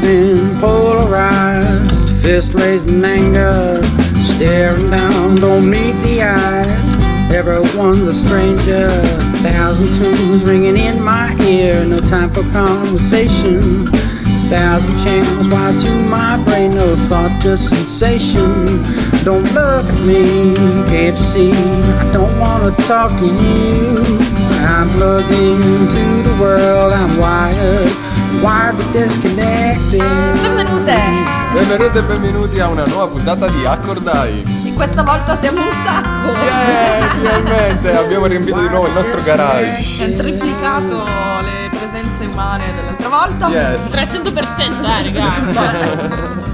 Been polarized, fist raised in anger, staring down, don't meet the eyes. Everyone's a stranger, thousand tunes ringing in my ear, no time for conversation. Thousand channels wired to my brain, no thought, just sensation. Don't look at me, can't you see? I don't wanna talk to you. I'm plugged into the world, I'm wired, Benvenute! Benvenuti e benvenuti a una nuova puntata di Accordai. E questa volta siamo un sacco! Yeah, finalmente abbiamo riempito di nuovo il nostro garage. È triplicato le presenze umane dell'altra volta. Yes. 300% eh, raga.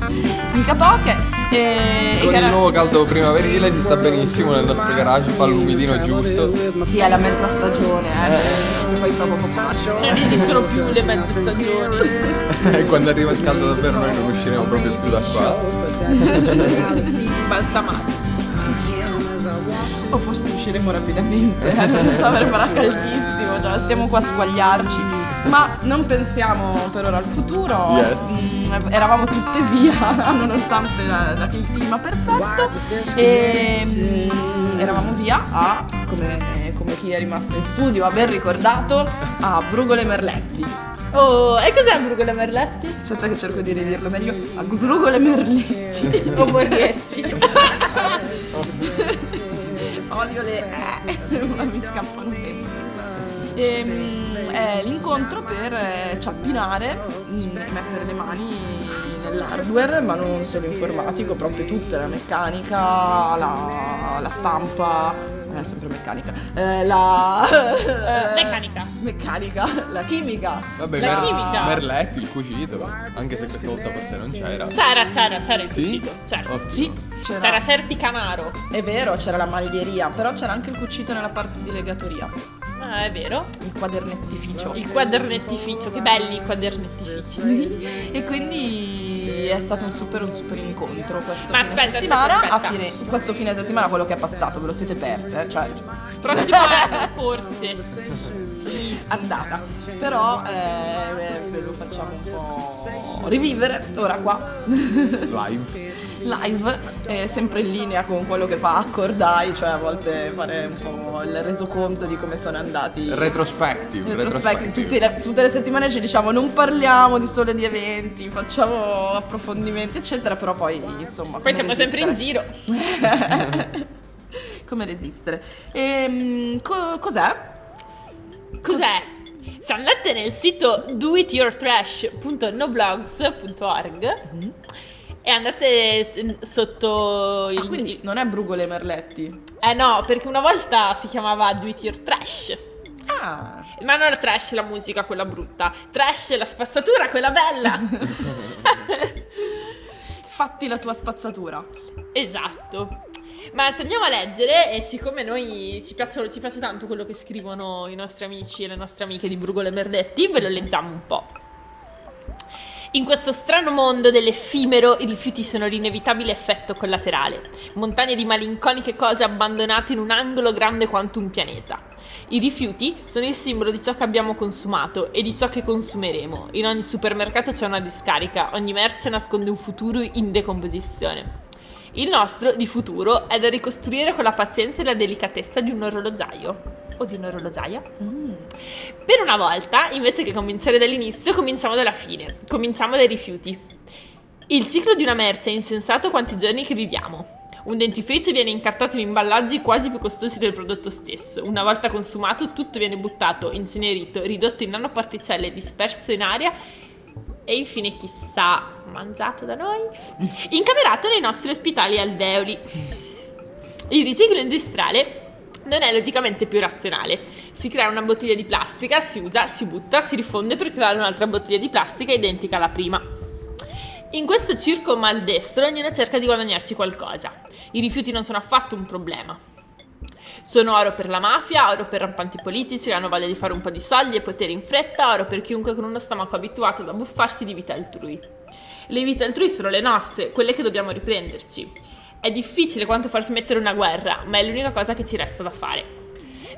Mica poche. E, Con e il nuovo caldo primaverile si sta benissimo nel nostro garage, fa l'umidino giusto. Sì, è la mezza stagione, eh. Poi fra poco passa. Non esistono più le mezze stagioni. E quando arriva il caldo davvero noi non usciremo proprio più da qua. Balsamati. O forse usciremo rapidamente. eh, Non so, perché farà caldissimo, cioè stiamo qua a squagliarci. Ma non pensiamo per ora al futuro. Yes. Mm, eravamo tutte via, nonostante la- la- il clima perfetto. E mm, eravamo via a, come, come chi è rimasto in studio, a ben ricordato, a Brugole Merletti. Oh, e cos'è Brugole Merletti? Aspetta che cerco di ridirlo meglio. A Brugole Merletti. O Borghetti? Odio le eh, ma mi scappano sempre. Ehm, è l'incontro per eh, ciappinare mm, e mettere le mani nell'hardware, ma non solo informatico, proprio tutto, la meccanica, la, la stampa, è sempre meccanica, eh, la Eh, meccanica. meccanica, la chimica, Vabbè, La Mer- chimica. Merletti, il cucito, anche se questa volta forse non c'era. C'era, c'era, c'era il Sì? cucito. Certo. Ottimo. sì, c'era, C'era Serpi Canaro. è vero, c'era la maglieria, però c'era anche il cucito nella parte di legatoria, Ah, è vero. il quadernettificio. Il quadernettificio, che belli i quadernettifici. E quindi è stato un super, un super incontro questo Ma fine aspetta, settimana. aspetta, A aspetta. fine, questo fine settimana, quello che è passato, ve lo siete perse, eh, cioè Prossimo anno, forse. andata. Però eh, ve lo facciamo un po' rivivere ora qua. Live. Live, eh, sempre in linea con quello che fa Accordai, cioè a volte fare un po' il resoconto di come sono andati Retrospective. retrospective. Tutte le, tutte le settimane ci diciamo non parliamo di solo di eventi, facciamo approfondimenti eccetera, però poi insomma... Poi siamo sempre in giro. come resistere? Ehm, co- cos'è? Cos'è? Se andate nel sito doityourtrash.noblogs.org e andate sotto il... Ah, quindi non è Brugole Merletti. Eh no, perché una volta si chiamava Do It Your Trash. Ah, Ma non la trash la musica, quella brutta. Trash la spazzatura, quella bella. fatti la tua spazzatura. esatto. Ma se andiamo a leggere, e siccome noi ci, piacciono- ci piace tanto quello che scrivono i nostri amici e le nostre amiche di Brugole Merletti, ve lo leggiamo un po'. In questo strano mondo dell'effimero i rifiuti sono l'inevitabile effetto collaterale, montagne di malinconiche cose abbandonate in un angolo grande quanto un pianeta. I rifiuti sono il simbolo di ciò che abbiamo consumato e di ciò che consumeremo. In ogni supermercato c'è una discarica, ogni merce nasconde un futuro in decomposizione. Il nostro di futuro è da ricostruire con la pazienza e la delicatezza di un orologiaio. O di un'orologiaia. Per una volta, invece che cominciare dall'inizio, cominciamo dalla fine. Cominciamo dai rifiuti. Il ciclo di una merce è insensato quanti giorni che viviamo. Un dentifricio viene incartato in imballaggi quasi più costosi del prodotto stesso. Una volta consumato, tutto viene buttato, incenerito, ridotto in nanoparticelle, disperso in aria e infine, chissà, mangiato da noi, incamerato nei nostri ospitali alveoli. Il riciclo industriale non è logicamente più razionale. Si crea una bottiglia di plastica, si usa, si butta, si rifonde per creare un'altra bottiglia di plastica identica alla prima. In questo circo maldestro ognuno cerca di guadagnarci qualcosa. I rifiuti non sono affatto un problema. Sono oro per la mafia, oro per rampanti politici che hanno voglia di fare un po' di soldi e potere in fretta, oro per chiunque con uno stomaco abituato ad abbuffarsi di vite altrui. Le vite altrui sono le nostre, quelle che dobbiamo riprenderci. È difficile quanto far smettere una guerra, ma è l'unica cosa che ci resta da fare.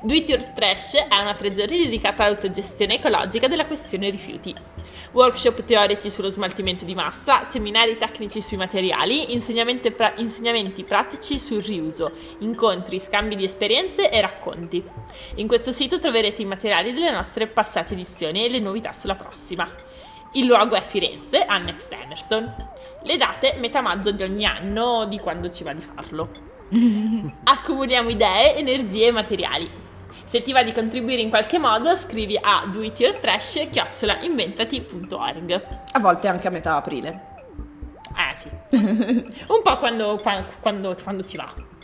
Do It Your Trash è una tre giorni dedicata all'autogestione ecologica della questione rifiuti. Workshop teorici sullo smaltimento di massa, seminari tecnici sui materiali, insegnamenti, pra- insegnamenti pratici sul riuso, incontri, scambi di esperienze e racconti. In questo sito troverete i materiali delle nostre passate edizioni e le novità sulla prossima. Il luogo è Firenze, Annex Emerson. Le date metà maggio di ogni anno di quando ci va di farlo. Accumuliamo idee, energie e materiali. Se ti va di contribuire in qualche modo, scrivi a doityourtrash.inventati.org. A volte anche a metà aprile. Eh sì. Un po' quando, quando, quando ci va.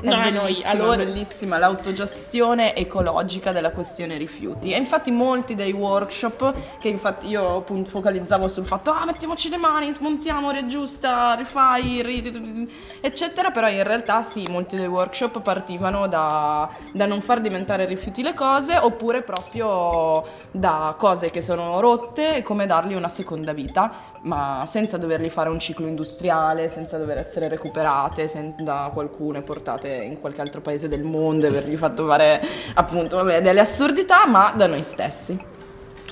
È no, bellissima, allora... bellissima l'autogestione ecologica della questione rifiuti. E infatti molti dei workshop, che infatti io appunto focalizzavo sul fatto, ah mettiamoci le mani, smontiamo, riaggiusta, rifai, ri, ri, eccetera, però in realtà sì, molti dei workshop partivano da, da non far diventare rifiuti le cose, oppure proprio da cose che sono rotte e come dargli una seconda vita ma senza doverli fare un ciclo industriale, senza dover essere recuperate da qualcuno e portate in qualche altro paese del mondo e avergli fatto fare appunto vabbè, delle assurdità, ma da noi stessi.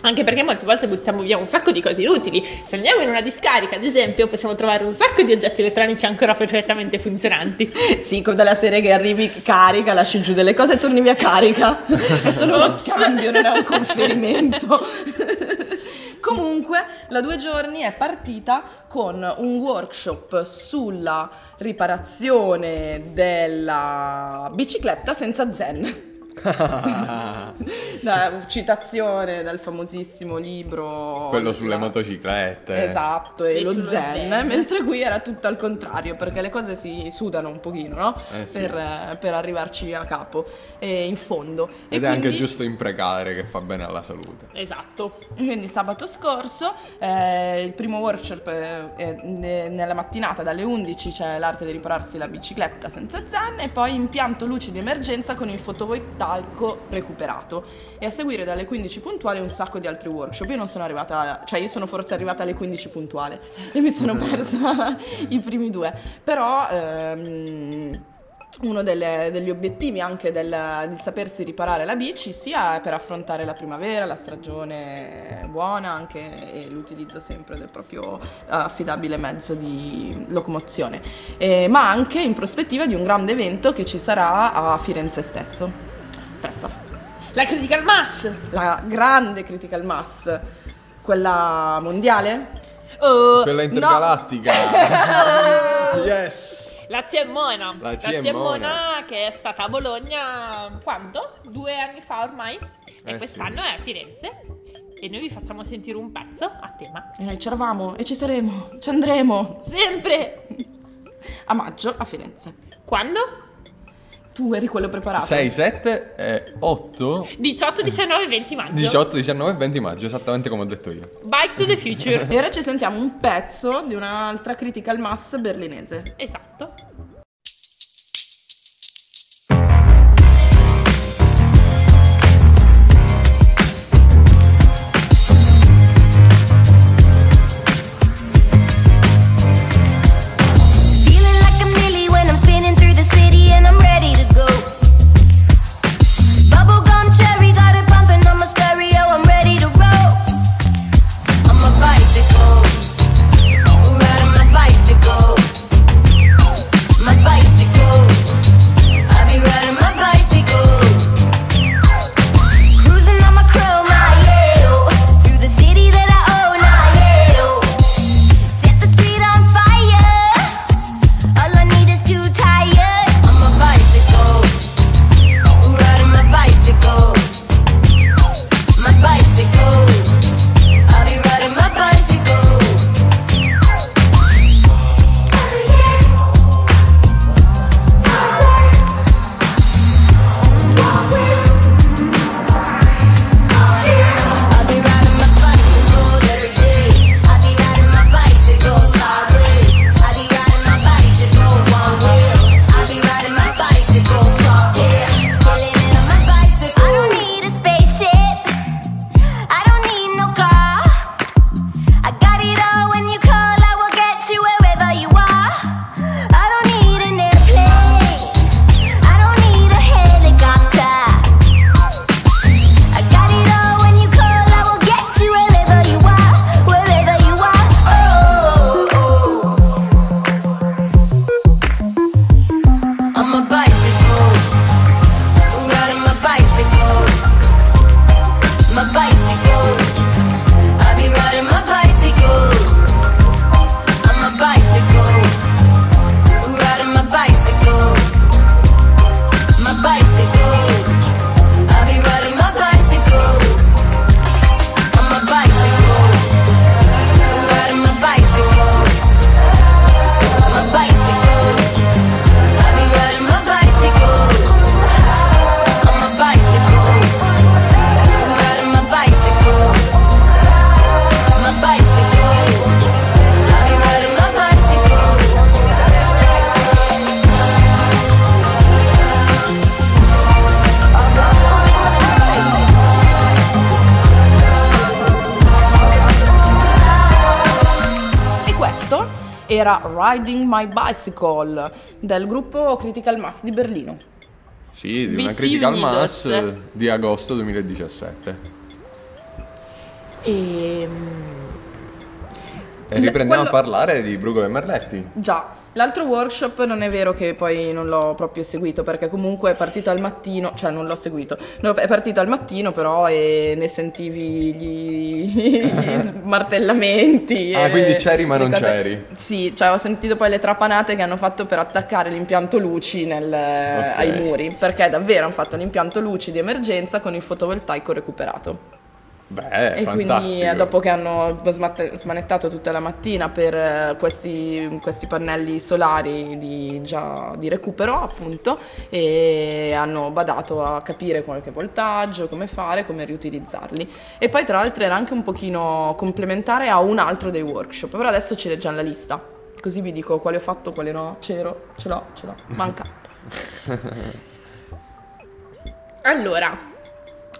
Anche perché molte volte buttiamo via un sacco di cose inutili. Se andiamo in una discarica, ad esempio, possiamo trovare un sacco di oggetti elettronici ancora perfettamente funzionanti. Sì, come dalla serie che arrivi, carica, lasci giù delle cose e torni via carica. È solo uno scambio, non è un conferimento. Comunque, la due giorni è partita con un workshop sulla riparazione della bicicletta senza zen. da, citazione dal famosissimo libro quello sulle motociclette. Esatto e, e lo zen, zen, mentre qui era tutto al contrario perché le cose si sudano un pochino no? Eh sì. per, per, arrivarci a capo e in fondo. Ed e è quindi... anche giusto imprecare che fa bene alla salute. Esatto. Quindi sabato scorso eh, il primo workshop eh, eh nella mattinata dalle 11 c'è l'arte di ripararsi la bicicletta senza zen e poi impianto luci di emergenza con il fotovoltaico talco recuperato e a seguire dalle 15 puntuali un sacco di altri workshop. Io non sono arrivata, cioè io sono forse arrivata alle 15 puntuali e mi sono persa i primi due, però ehm, uno delle, degli obiettivi anche del, di sapersi riparare la bici sia per affrontare la primavera, la stagione buona anche e l'utilizzo sempre del proprio affidabile mezzo di locomozione, eh, ma anche in prospettiva di un grande evento che ci sarà a Firenze stesso. La Critical Mass. La grande Critical Mass. Quella mondiale? Uh, quella intergalattica. No. yes. La CMona. La CMona che è stata a Bologna quando? Due anni fa ormai. E eh quest'anno sì. è a Firenze. E noi vi facciamo sentire un pezzo a tema. E noi c'eravamo e ci saremo. Ci andremo. Sempre. A maggio a Firenze. Quando? Tu eri quello preparato. 6, 7, eh, 8. 18, 19, 20 maggio. 18, 19 e 20 maggio, esattamente come ho detto io. Bike to the future. e ora ci sentiamo un pezzo di un'altra critical mass berlinese. Esatto. Riding My Bicycle del gruppo Critical Mass di Berlino. Sì, di una BC Critical Unidos. Mass di agosto 2017. E... E riprendiamo quello- a parlare di Brugolo e Merletti. Già, l'altro workshop non è vero che poi non l'ho proprio seguito perché comunque è partito al mattino, cioè non l'ho seguito, è partito al mattino però e ne sentivi gli, gli smartellamenti. Ah, quindi c'eri ma non cose- c'eri. Sì, cioè ho sentito poi le trapanate che hanno fatto per attaccare l'impianto luci nel- ai muri perché davvero hanno fatto l'impianto luci di emergenza con il fotovoltaico recuperato. Beh, E quindi fantastico. eh, dopo che hanno smatte- smanettato tutta la mattina per eh, questi, questi pannelli solari di, già di recupero appunto e hanno badato a capire qualche voltaggio, come fare, come riutilizzarli. E poi tra l'altro era anche un pochino complementare a un altro dei workshop, però adesso ci leggiamo la lista, così vi dico quale ho fatto, quale no, c'ero, ce l'ho, ce l'ho, manca. Allora,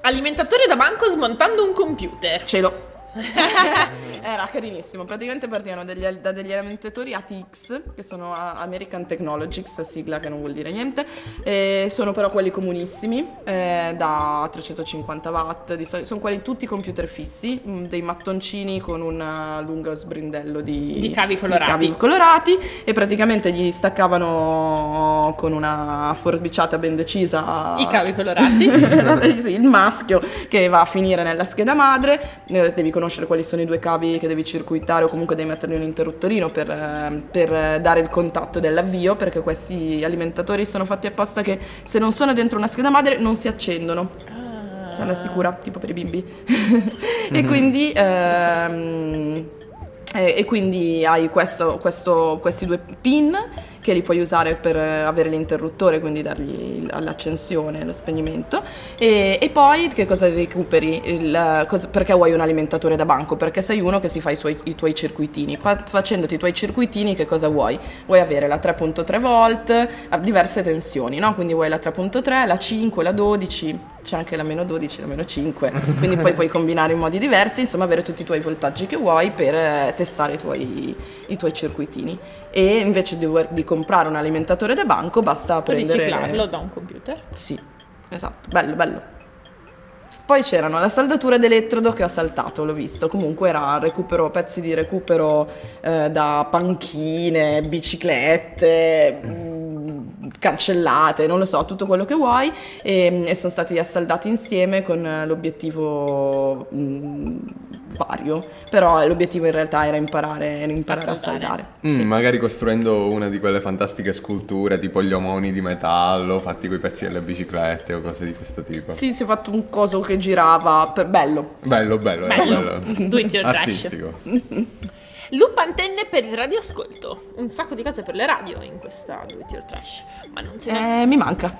alimentatore da banco smontando un computer. Ce l'ho. Era carinissimo, praticamente partivano degli- da degli alimentatori ATX, che sono American Technologies, sigla che non vuol dire niente, e sono però quelli comunissimi, eh, da 350 watt, di solito- sono quelli tutti computer fissi, mm, dei mattoncini con un eh, lungo sbrindello di, Di cavi colorati. cavi colorati, e praticamente gli staccavano con una forbiciata ben decisa I cavi colorati. il maschio che va a finire nella scheda madre, eh, devi conoscere quali sono i due cavi che devi circuitare o comunque devi metterli in un interruttorino per, eh, per, eh, dare il contatto dell'avvio perché questi alimentatori sono fatti apposta che se non sono dentro una scheda madre non si accendono. Sono sicura, tipo per i bimbi. e quindi... ehm, e, e quindi hai questo- questo- questi due pin che li puoi usare per eh, avere l'interruttore, quindi dargli l'accensione, lo spegnimento. E, e poi che cosa recuperi? Il, cosa- perché vuoi un alimentatore da banco? Perché sei uno che si fa i, suoi- i tuoi circuitini. Fa- facendoti i tuoi circuitini, che cosa vuoi? Vuoi avere la 3.3 volt a diverse tensioni, no? Quindi vuoi la 3.3, la 5, la 12 c'è anche la meno 12, la meno 5, quindi poi puoi combinare in modi diversi, insomma avere tutti i tuoi voltaggi che vuoi per eh, testare i tuoi, i tuoi circuitini. E invece di, di comprare un alimentatore da banco basta prendere... Riciclarlo da un computer. Sì, esatto, bello, bello. Poi c'erano la saldatura d'elettrodo che ho saltato, l'ho visto. Comunque era recupero, pezzi di recupero eh, da panchine, biciclette, mm, cancellate, non lo so, tutto quello che vuoi. E, e sono stati assaldati insieme con l'obiettivo mm, vario. Però l'obiettivo in realtà era imparare, era imparare a saldare. saldare. Mm, Sì. Magari costruendo una di quelle fantastiche sculture tipo gli omoni di metallo fatti coi pezzi delle biciclette o cose di questo tipo. Sì, si è fatto un coso che girava, per- bello. Bello, bello, era Bello. bello. Do it your trash. Artistico. Loop antenne per il radioascolto. Un sacco di cose per le radio in questa Do It Your Trash. Ma non se ne... Eh, mi manca.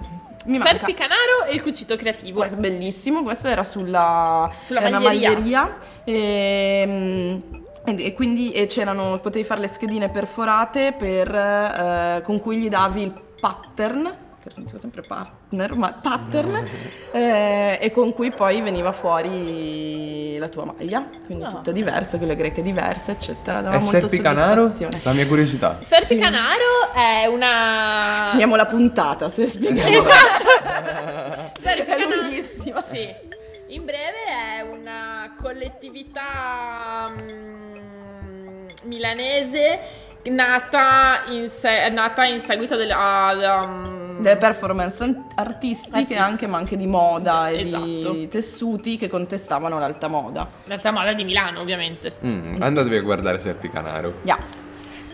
Mi manca. Serpi Canaro e il cucito creativo. Questo è bellissimo, questo era sulla, Sulla una maglieria. maglieria, ehm, e, e quindi e c'erano, potevi fare le schedine perforate per, eh, con cui gli davi il pattern, dico sempre partner, ma pattern, eh, e con cui poi veniva fuori la tua maglia, quindi Ah. tutte diverse, con le greche diverse, eccetera, dava E molto Serpi Canaro? La mia curiosità. Serpi Canaro è una... Finiamo la puntata, se spieghiamo. Esatto. Serpi È Canaro- lunghissima. Sì. In breve è una collettività mm, milanese nata in, se- nata in seguito del- a- mm, delle performance an- artistiche Artistiche. anche ma anche di moda e Esatto. di tessuti che contestavano l'alta moda. l'alta moda di Milano ovviamente. Mm, andatevi a guardare Serpi Canaro. Yeah.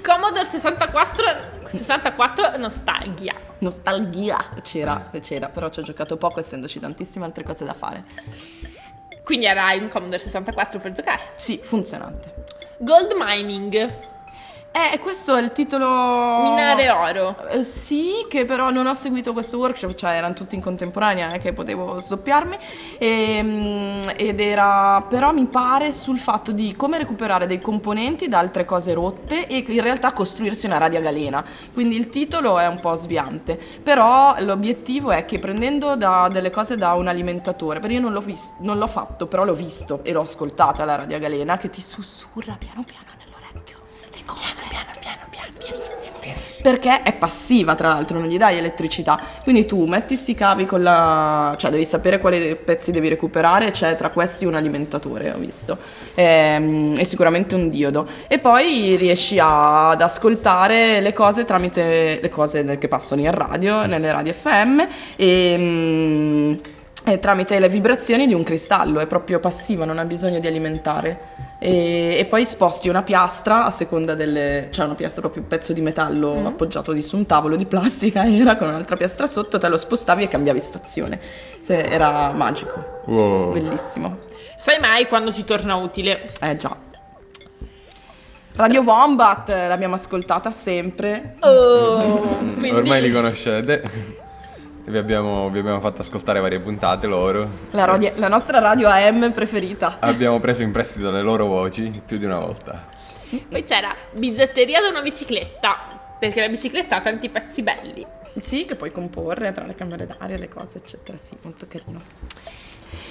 Commodore 64, 64 nostalgia. Nostalgia c'era, c'era, però ci ho giocato poco essendoci tantissime altre cose da fare. Quindi era un Commodore 64 per giocare. Sì, funzionante. Gold mining, Eh, questo è il titolo... minare oro. Eh, sì, che però non ho seguito questo workshop, cioè erano tutti in contemporanea, è che potevo sdoppiarmi, ehm, ed era però mi pare sul fatto di come recuperare dei componenti da altre cose rotte e in realtà costruirsi una radiagalena. Quindi il titolo è un po' sviante, però l'obiettivo è che prendendo da- delle cose da un alimentatore, perché io non l'ho, vis- non l'ho fatto, però l'ho visto e l'ho ascoltata la radiagalena che ti sussurra piano piano cose. Piano piano piano perché è passiva tra l'altro, non gli dai elettricità. Quindi tu metti sti cavi con la... cioè devi sapere quali pezzi devi recuperare, c'è tra questi un alimentatore, ho visto, e, e sicuramente un diodo. E poi riesci a- ad ascoltare le cose tramite le cose che passano in radio, nelle radio FM e... mm, e tramite le vibrazioni di un cristallo, è proprio passivo, non ha bisogno di alimentare. E, e poi sposti una piastra a seconda delle. cioè una piastra proprio un pezzo di metallo appoggiato di su un tavolo di plastica era con un'altra piastra sotto, te lo spostavi e cambiavi stazione. Se- era magico, Wow. bellissimo. Sai mai quando ti torna utile? Eh già. Radio Wombat l'abbiamo ascoltata sempre. Oh, quindi... Ormai li conoscete. Vi abbiamo, vi abbiamo fatto ascoltare varie puntate loro. La, radio- la nostra radio AM preferita. Abbiamo preso in prestito le loro voci più di una volta. Poi c'era bizzatteria da una bicicletta. Perché la bicicletta ha tanti pezzi belli. Sì, che puoi comporre tra le camere d'aria, le cose, eccetera. Sì, molto carino.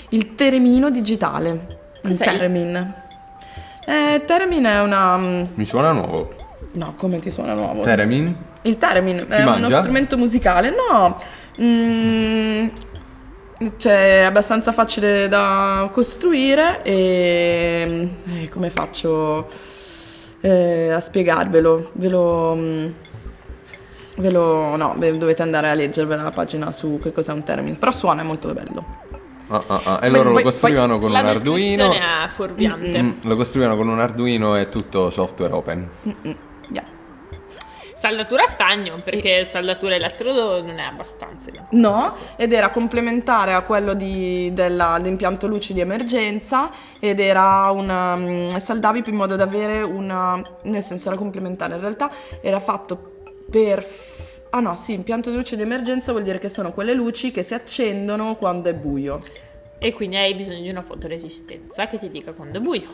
Il teremino digitale. Cos'è il- teremin. Eh, teremin è una... mm, Mi suona nuovo. No, come ti suona nuovo? Teremin? Il theremin Si è uno mangia? strumento musicale. No, mm, cioè, è abbastanza facile da costruire e eh, come faccio eh, a spiegarvelo? Ve lo... mm, Ve lo... no, dovete andare a leggervela la pagina su che cos'è un theremin, però suona è molto bello. Ah, ah, ah. E Poi- loro lo poi- costruivano con la un Arduino. descrizione è fuorviante. Mm, lo costruivano con un Arduino e tutto software open. Mm-mm, yeah. Saldatura a stagno, perché saldatura elettrodo non è abbastanza. No, ed era complementare a quello di- della- dell'impianto luci di emergenza ed era una... mm, saldavi in modo da avere una... nel senso era complementare, in realtà era fatto per... Ah no, sì, impianto di luce di emergenza vuol dire che sono quelle luci che si accendono quando è buio. E quindi hai bisogno di una fotoresistenza che ti dica quando è buio.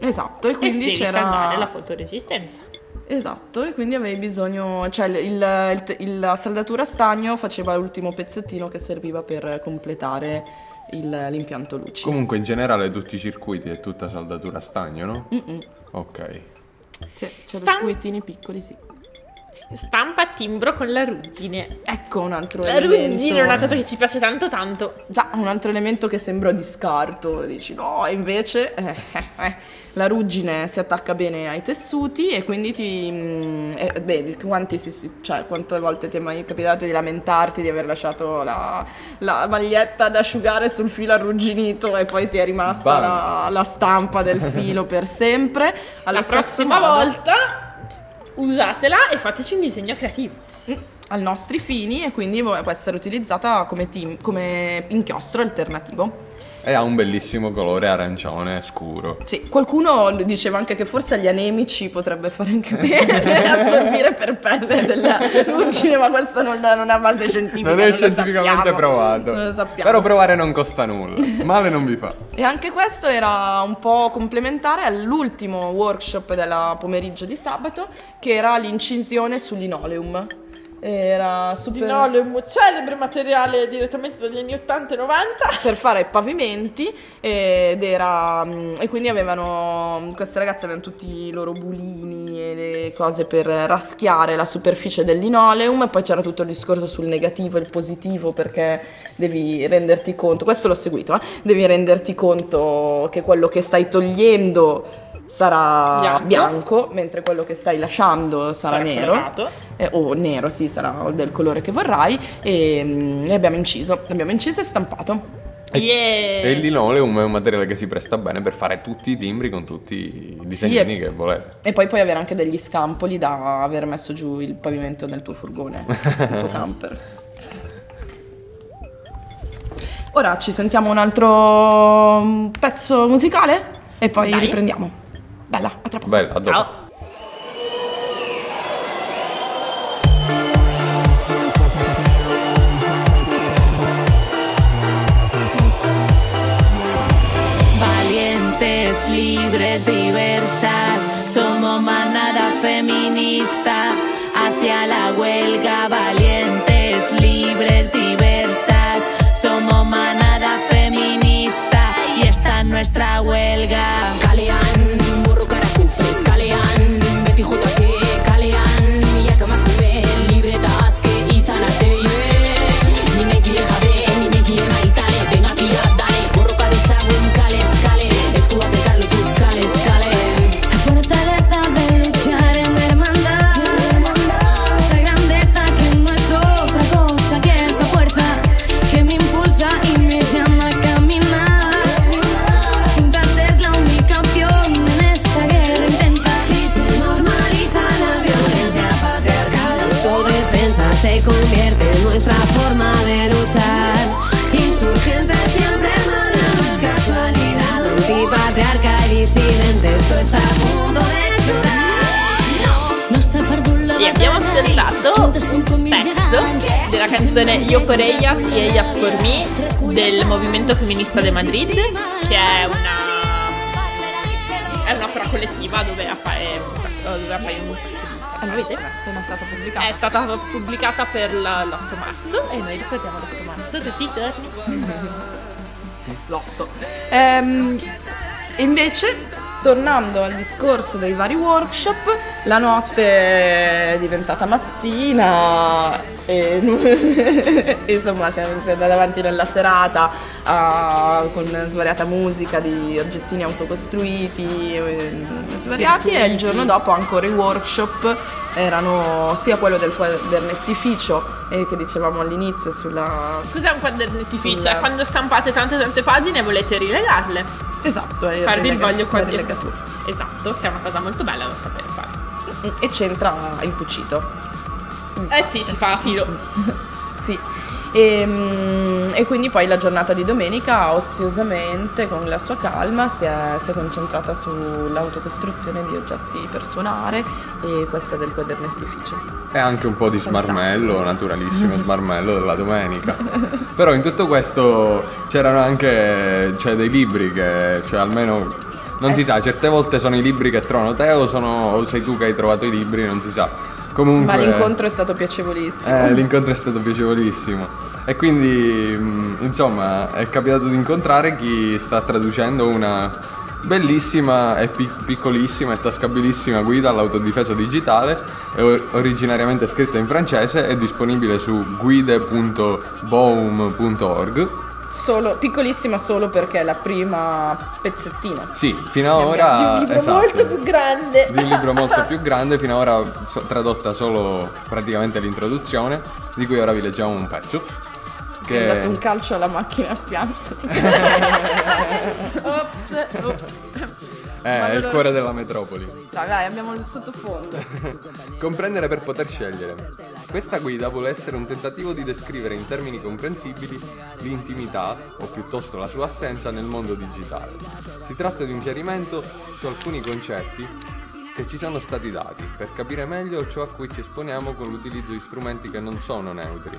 Esatto, e e quindi devi c'era... la fotoresistenza. Esatto, e quindi avevi bisogno, cioè il, il- il- la saldatura a stagno faceva l'ultimo pezzettino che serviva per completare il- l'impianto luci. Comunque in generale tutti i circuiti è tutta saldatura a stagno, no? Mm-mm. Ok. Sì, c'è Stan- circuitini piccoli, sì. Stampa timbro con la ruggine. Ecco un altro La elemento. ruggine è una cosa che ci piace tanto tanto. Già, un altro elemento che sembra di scarto, dici no, e invece eh, eh, eh, la ruggine si attacca bene ai tessuti e quindi ti... mm, eh, beh, quanti si, si- cioè, quante volte ti è mai capitato di lamentarti di aver lasciato la, la maglietta ad asciugare sul filo arrugginito e poi ti è rimasta la, la stampa del filo per sempre? Allo la prossima modo- volta usatela e fateci un disegno creativo. ai nostri fini e quindi può essere utilizzata come, team- come inchiostro alternativo. E ha un bellissimo colore arancione scuro. Sì, qualcuno diceva anche che forse agli anemici potrebbe fare anche bene assorbire per pelle della ruggine, ma questo non, non ha base scientifica. Non è lo scientificamente sappiamo. provato. Non lo sappiamo. Però provare non costa nulla. Male non vi fa. E anche questo era un po' complementare all'ultimo workshop del pomeriggio di sabato, che era l'incisione su linoleum. Era super... Linoleum, celebre materiale direttamente dagli anni 80 e 90. per fare pavimenti ed era mm, e quindi avevano queste ragazze avevano tutti i loro bulini e le cose per raschiare la superficie del linoleum e poi c'era tutto il discorso sul negativo e il positivo perché devi renderti conto questo l'ho seguito eh, devi renderti conto che quello che stai togliendo sarà Bianco. bianco, mentre quello che stai lasciando sarà, Sarà nero eh, o nero, sì, sarà del colore che vorrai e, mm, e abbiamo inciso, abbiamo inciso e stampato. Yeah. E il linoleum è un materiale che si presta bene per fare tutti i timbri con tutti i disegnini e- che volete. E poi puoi avere anche degli scampoli da aver messo giù il pavimento del tuo furgone, il tuo camper. Ora ci sentiamo un altro mm, pezzo musicale e poi Dai. riprendiamo. Bella, a tra poco. Bella, a dopo. Ciao. Valientes, libres, diversas, somos manada feminista hacia la huelga. Valientes, libres, diversas, somos manada feminista y esta es nuestra huelga. Canzone Io por ellas y ellas por mí del Movimento Femminista de Madrid, che è una è un'opera collettiva dove, appa- è- dove appaiono non interpreti. è stata pubblicata. È stata pubblicata per la- l'8 marzo e noi ricordiamo l'8 marzo tutti i giorni. l'otto. Ehm, invece, tornando al discorso dei vari workshop, la notte è diventata mattina e insomma siamo siamo andati avanti nella serata ah, con svariata musica di oggettini autocostruiti eh, svariati e il giorno dopo ancora i workshop erano sia quello del quadernettificio eh, che dicevamo all'inizio sulla Cos'è un quadernettificio? Sulla- È quando stampate tante tante pagine volete rilegarle. Esatto, è Farvi il voglio la quadri- rilegatura. Esatto, che è una cosa molto bella da sapere fare. E c'entra il cucito. Eh sì, si fa a filo. Sì. E, mm, e quindi poi la giornata di domenica, oziosamente, con la sua calma, si è, si è concentrata sull'autocostruzione di oggetti per suonare e questa del quadernettificio. E anche un po' di smarmello, naturalissimo smarmello della domenica. Però in tutto questo c'erano anche cioè, dei libri che, cioè almeno, non si sa, certe volte sono i libri che trovano te o, sono, o sei tu che hai trovato i libri, non si sa. Comunque, Ma l'incontro è stato piacevolissimo. eh, l'incontro è stato piacevolissimo. E quindi, mh, insomma, è capitato di incontrare chi sta traducendo una bellissima e pi- piccolissima e tascabilissima guida all'autodifesa digitale, è or- originariamente scritta in francese, è disponibile su guide.boom.org. Solo, piccolissima solo perché è la prima pezzettino. Sì, fino ad ora... Di un libro esatto. molto più grande. di un libro molto più grande, fino ad ora so- tradotta solo praticamente l'introduzione, di cui ora vi leggiamo un pezzo. Ho dato un Che calcio alla macchina a fianco. Ops, ops. È il cuore della metropoli. Dai, dai, abbiamo il sottofondo. Comprendere per poter scegliere. Questa guida vuole essere un tentativo di descrivere in termini comprensibili l'intimità, o piuttosto la sua assenza, nel mondo digitale. Si tratta di un chiarimento su alcuni concetti che ci sono stati dati per capire meglio ciò a cui ci esponiamo con l'utilizzo di strumenti che non sono neutri.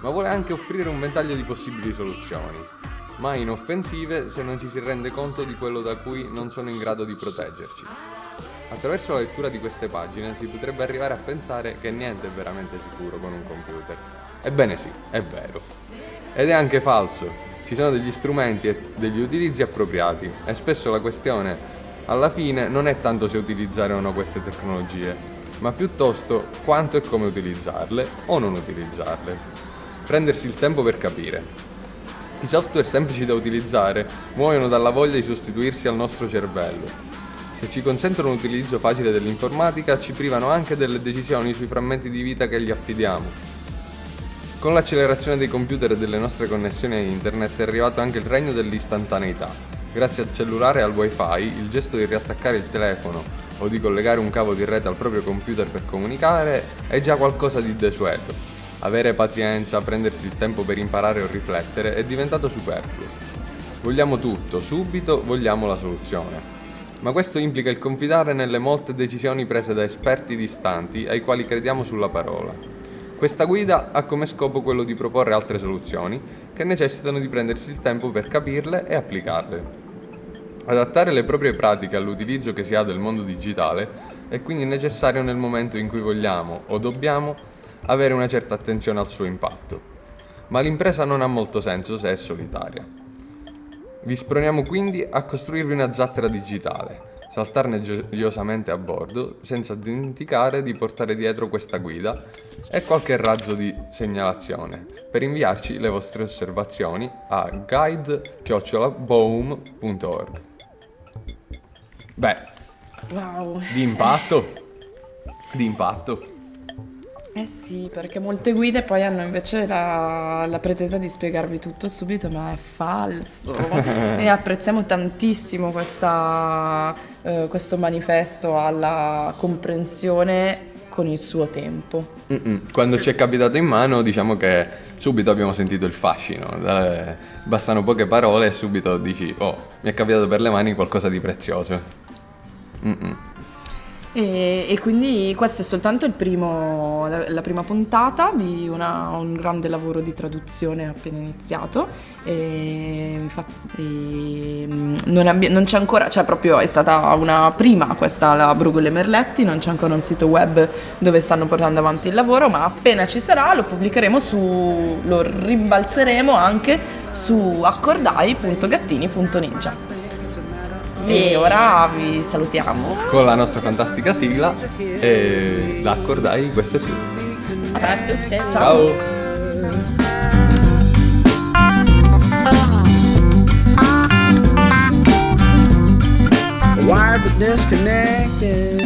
Ma vuole anche offrire un ventaglio di possibili soluzioni, mai inoffensive se non ci si rende conto di quello da cui non sono in grado di proteggerci. Attraverso la lettura di queste pagine si potrebbe arrivare a pensare che niente è veramente sicuro con un computer. Ebbene sì, è vero. Ed è anche falso. Ci sono degli strumenti e degli utilizzi appropriati e spesso la questione alla fine non è tanto se utilizzare o no queste tecnologie, ma piuttosto quanto e come utilizzarle o non utilizzarle. Prendersi il tempo per capire. I software semplici da utilizzare muoiono dalla voglia di sostituirsi al nostro cervello. Se ci consentono un utilizzo facile dell'informatica, ci privano anche delle decisioni sui frammenti di vita che gli affidiamo. Con l'accelerazione dei computer e delle nostre connessioni a internet è arrivato anche il regno dell'istantaneità. Grazie al cellulare e al wifi, il gesto di riattaccare il telefono o di collegare un cavo di rete al proprio computer per comunicare è già qualcosa di desueto. Avere pazienza, prendersi il tempo per imparare o riflettere è diventato superfluo. Vogliamo tutto, subito vogliamo la soluzione. Ma questo implica il confidare nelle molte decisioni prese da esperti distanti ai quali crediamo sulla parola. Questa guida ha come scopo quello di proporre altre soluzioni che necessitano di prendersi il tempo per capirle e applicarle. Adattare le proprie pratiche all'utilizzo che si ha del mondo digitale è quindi necessario nel momento in cui vogliamo o dobbiamo avere una certa attenzione al suo impatto. Ma l'impresa non ha molto senso se è solitaria. Vi sproniamo quindi a costruirvi una zattera digitale, saltarne gioiosamente a bordo, senza dimenticare di portare dietro questa guida e qualche razzo di segnalazione per inviarci le vostre osservazioni a guide-boom.org. Beh, Wow. di impatto. Di impatto. Eh sì, perché molte guide poi hanno invece la, la pretesa di spiegarvi tutto subito, ma è falso. e apprezziamo tantissimo questa, eh, questo manifesto alla comprensione con il suo tempo. Mm-mm. Quando ci è capitato in mano, diciamo che subito abbiamo sentito il fascino. Eh, bastano poche parole e subito dici, oh, mi è capitato per le mani qualcosa di prezioso. Mm-mm. E, e quindi questo è soltanto primo- la, la prima puntata di una- un grande lavoro di traduzione appena iniziato. E, infatti, mm, non, abbi- non c'è ancora, cioè proprio è stata una prima questa la Brugole Merletti, non c'è ancora un sito web dove stanno portando avanti il lavoro, ma appena ci sarà lo pubblicheremo su, lo rimbalzeremo anche su accordai.gattini.ninja. E ora vi salutiamo. Con la nostra fantastica sigla e l'accordai questo è tutto. A presto. Ciao. Ciao. Wired but disconnected.